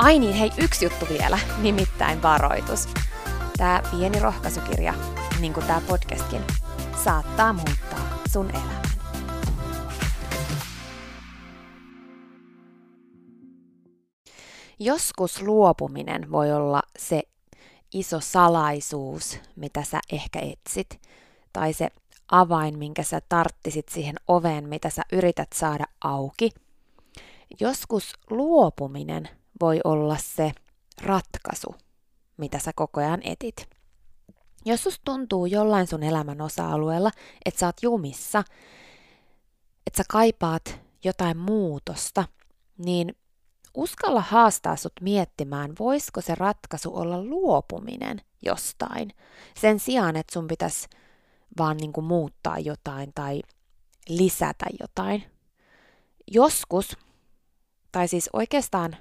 Ai niin, hei, yksi juttu vielä, nimittäin varoitus. Tämä pieni rohkaisukirja, niin kuin tämä podcastkin, saattaa muuttaa sun elämän. Joskus luopuminen voi olla se iso salaisuus, mitä sä ehkä etsit, tai se avain, minkä sä tarttisit siihen oveen, mitä sä yrität saada auki. Joskus luopuminen voi olla se ratkaisu, mitä sä koko ajan etit. Jos sus tuntuu jollain sun elämän osa-alueella, että sä oot jumissa, että sä kaipaat jotain muutosta, niin uskalla haastaa sut miettimään, voisiko se ratkaisu olla luopuminen jostain, sen sijaan, että sun pitäisi vaan niin kuin muuttaa jotain tai lisätä jotain. Joskus, tai siis oikeastaan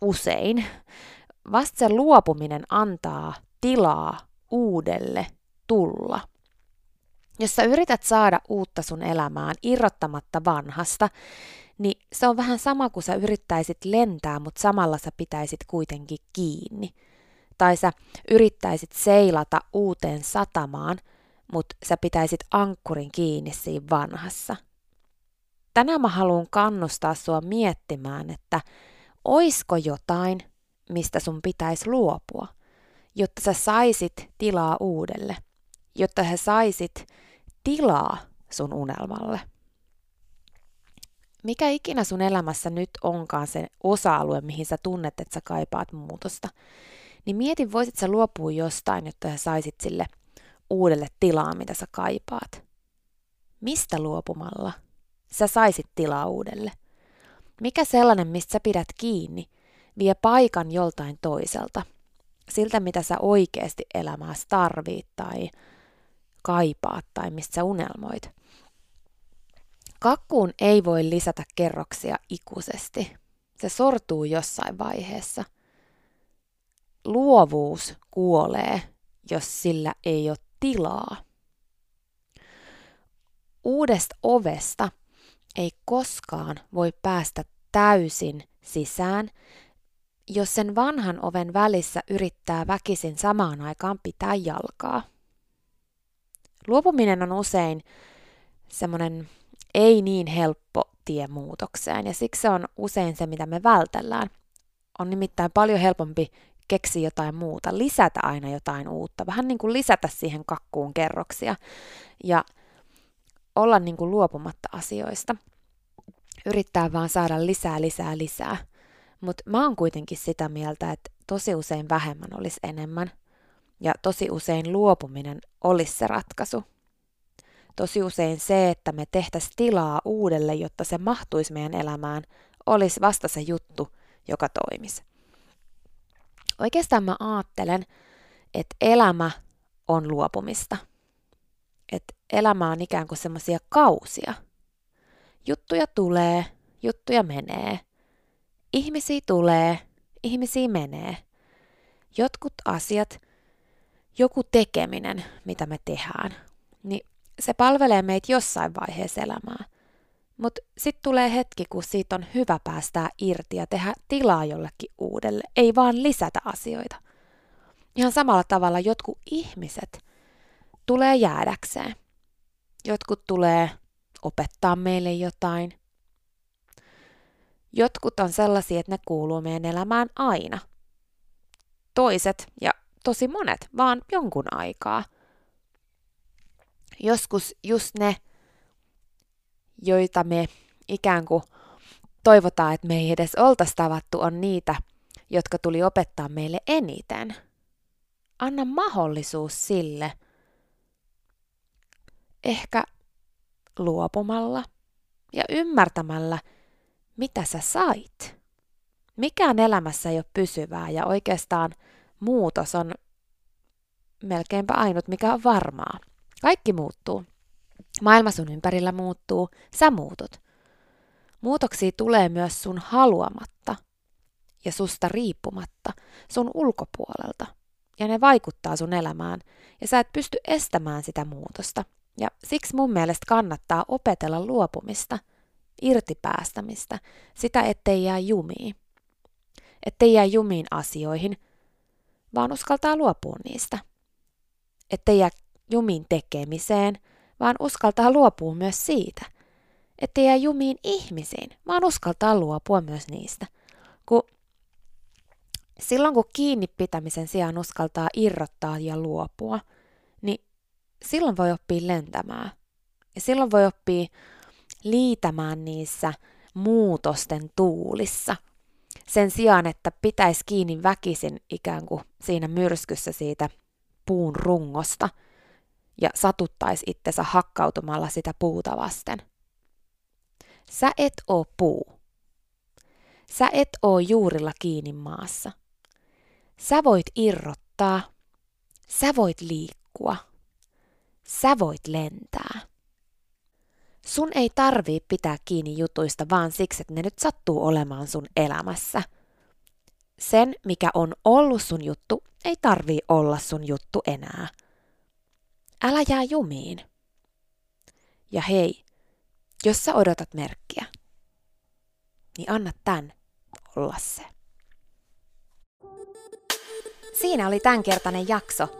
usein, vasta se luopuminen antaa tilaa uudelle tulla. Jos sä yrität saada uutta sun elämään irrottamatta vanhasta, niin se on vähän sama kuin sä yrittäisit lentää, mutta samalla sä pitäisit kuitenkin kiinni. Tai sä yrittäisit seilata uuteen satamaan, mutta sä pitäisit ankkurin kiinni siinä vanhassa. Tänään mä haluan kannustaa sua miettimään, että oisko jotain, mistä sun pitäisi luopua, jotta sä saisit tilaa uudelle, jotta sä saisit tilaa sun unelmalle. Mikä ikinä sun elämässä nyt onkaan se osa-alue, mihin sä tunnet, että sä kaipaat muutosta, niin mieti, voisit sä luopua jostain, jotta sä saisit sille uudelle tilaa, mitä sä kaipaat. Mistä luopumalla sä saisit tilaa uudelle? Mikä sellainen, mistä sä pidät kiinni, vie paikan joltain toiselta, siltä mitä sä oikeasti elämässä tarvit tai kaipaat tai mistä sä unelmoit. Kakkuun ei voi lisätä kerroksia ikuisesti. Se sortuu jossain vaiheessa. Luovuus kuolee, jos sillä ei ole tilaa. Uudesta ovesta ei koskaan voi päästä täysin sisään, jos sen vanhan oven välissä yrittää väkisin samaan aikaan pitää jalkaa. Luopuminen on usein semmoinen ei niin helppo tie muutokseen ja siksi se on usein se, mitä me vältellään. On nimittäin paljon helpompi keksiä jotain muuta, lisätä aina jotain uutta, vähän niin kuin lisätä siihen kakkuun kerroksia. Ja olla niin kuin luopumatta asioista. Yrittää vaan saada lisää, lisää, lisää. Mutta mä oon kuitenkin sitä mieltä, että tosi usein vähemmän olisi enemmän. Ja tosi usein luopuminen olisi se ratkaisu. Tosi usein se, että me tehtäisiin tilaa uudelle, jotta se mahtuisi meidän elämään, olisi vasta se juttu, joka toimisi. Oikeastaan mä ajattelen, että elämä on luopumista. Että elämä on ikään kuin semmoisia kausia. Juttuja tulee, juttuja menee. Ihmisiä tulee, ihmisiä menee. Jotkut asiat, joku tekeminen, mitä me tehdään, niin se palvelee meitä jossain vaiheessa elämää. Mutta sitten tulee hetki, kun siitä on hyvä päästää irti ja tehdä tilaa jollekin uudelle, ei vaan lisätä asioita. Ihan samalla tavalla jotkut ihmiset tulee jäädäkseen. Jotkut tulee opettaa meille jotain. Jotkut on sellaisia, että ne kuuluu meidän elämään aina. Toiset ja tosi monet vaan jonkun aikaa. Joskus just ne, joita me ikään kuin toivotaan, että me ei edes oltaisi tavattu, on niitä, jotka tuli opettaa meille eniten. Anna mahdollisuus sille, ehkä luopumalla ja ymmärtämällä, mitä sä sait. Mikään elämässä ei ole pysyvää ja oikeastaan muutos on melkeinpä ainut, mikä on varmaa. Kaikki muuttuu. Maailma sun ympärillä muuttuu, sä muutut. Muutoksia tulee myös sun haluamatta ja susta riippumatta, sun ulkopuolelta. Ja ne vaikuttaa sun elämään, ja sä et pysty estämään sitä muutosta. Ja siksi mun mielestä kannattaa opetella luopumista, irtipäästämistä, sitä ettei jää jumiin. Ettei jää jumiin asioihin, vaan uskaltaa luopua niistä. Ettei jää jumiin tekemiseen, vaan uskaltaa luopua myös siitä. Ettei jää jumiin ihmisiin, vaan uskaltaa luopua myös niistä. Kun silloin kun kiinni pitämisen sijaan uskaltaa irrottaa ja luopua, silloin voi oppia lentämään. Ja silloin voi oppia liitämään niissä muutosten tuulissa. Sen sijaan, että pitäisi kiinni väkisin ikään kuin siinä myrskyssä siitä puun rungosta – ja satuttaisi itsensä hakkautumalla sitä puuta vasten. Sä et oo puu. Sä et oo juurilla kiinni maassa. Sä voit irrottaa. Sä voit liikkua. Sä voit lentää. Sun ei tarvii pitää kiinni jutuista vaan siksi, että ne nyt sattuu olemaan sun elämässä. Sen, mikä on ollut sun juttu, ei tarvii olla sun juttu enää – Älä jää jumiin. Ja hei, jos sä odotat merkkiä, niin anna tän olla se. Siinä oli tämänkertainen jakso.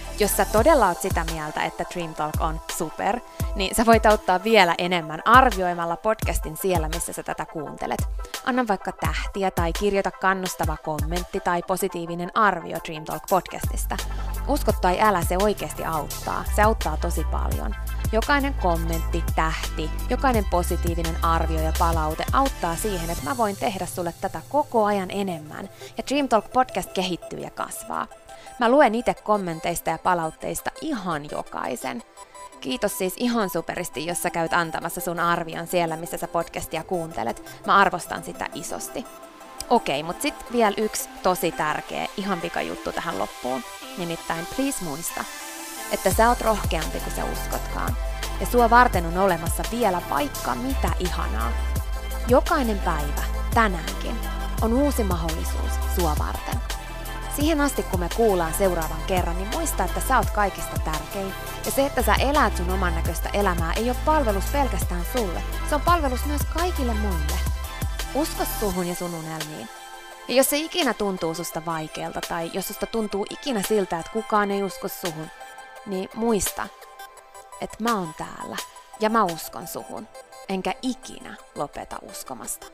jos sä todella oot sitä mieltä, että Dream Talk on super, niin sä voit auttaa vielä enemmän arvioimalla podcastin siellä, missä sä tätä kuuntelet. Anna vaikka tähtiä tai kirjoita kannustava kommentti tai positiivinen arvio Dream Talk podcastista. Usko tai älä, se oikeasti auttaa. Se auttaa tosi paljon. Jokainen kommentti, tähti, jokainen positiivinen arvio ja palaute auttaa siihen, että mä voin tehdä sulle tätä koko ajan enemmän. Ja Dream Talk podcast kehittyy ja kasvaa. Mä luen itse kommenteista ja palautteista ihan jokaisen. Kiitos siis ihan superisti, jos sä käyt antamassa sun arvion siellä, missä sä podcastia kuuntelet. Mä arvostan sitä isosti. Okei, mutta sitten vielä yksi tosi tärkeä, ihan juttu tähän loppuun. Nimittäin please muista, että sä oot rohkeampi kuin sä uskotkaan. Ja sua varten on olemassa vielä vaikka mitä ihanaa. Jokainen päivä, tänäänkin, on uusi mahdollisuus sua varten. Siihen asti, kun me kuullaan seuraavan kerran, niin muista, että sä oot kaikista tärkein. Ja se, että sä elät sun oman näköistä elämää, ei ole palvelus pelkästään sulle. Se on palvelus myös kaikille muille. Usko suhun ja sun unelmiin. Ja jos se ikinä tuntuu susta vaikealta tai jos susta tuntuu ikinä siltä, että kukaan ei usko suhun, niin muista, että mä oon täällä ja mä uskon suhun, enkä ikinä lopeta uskomasta.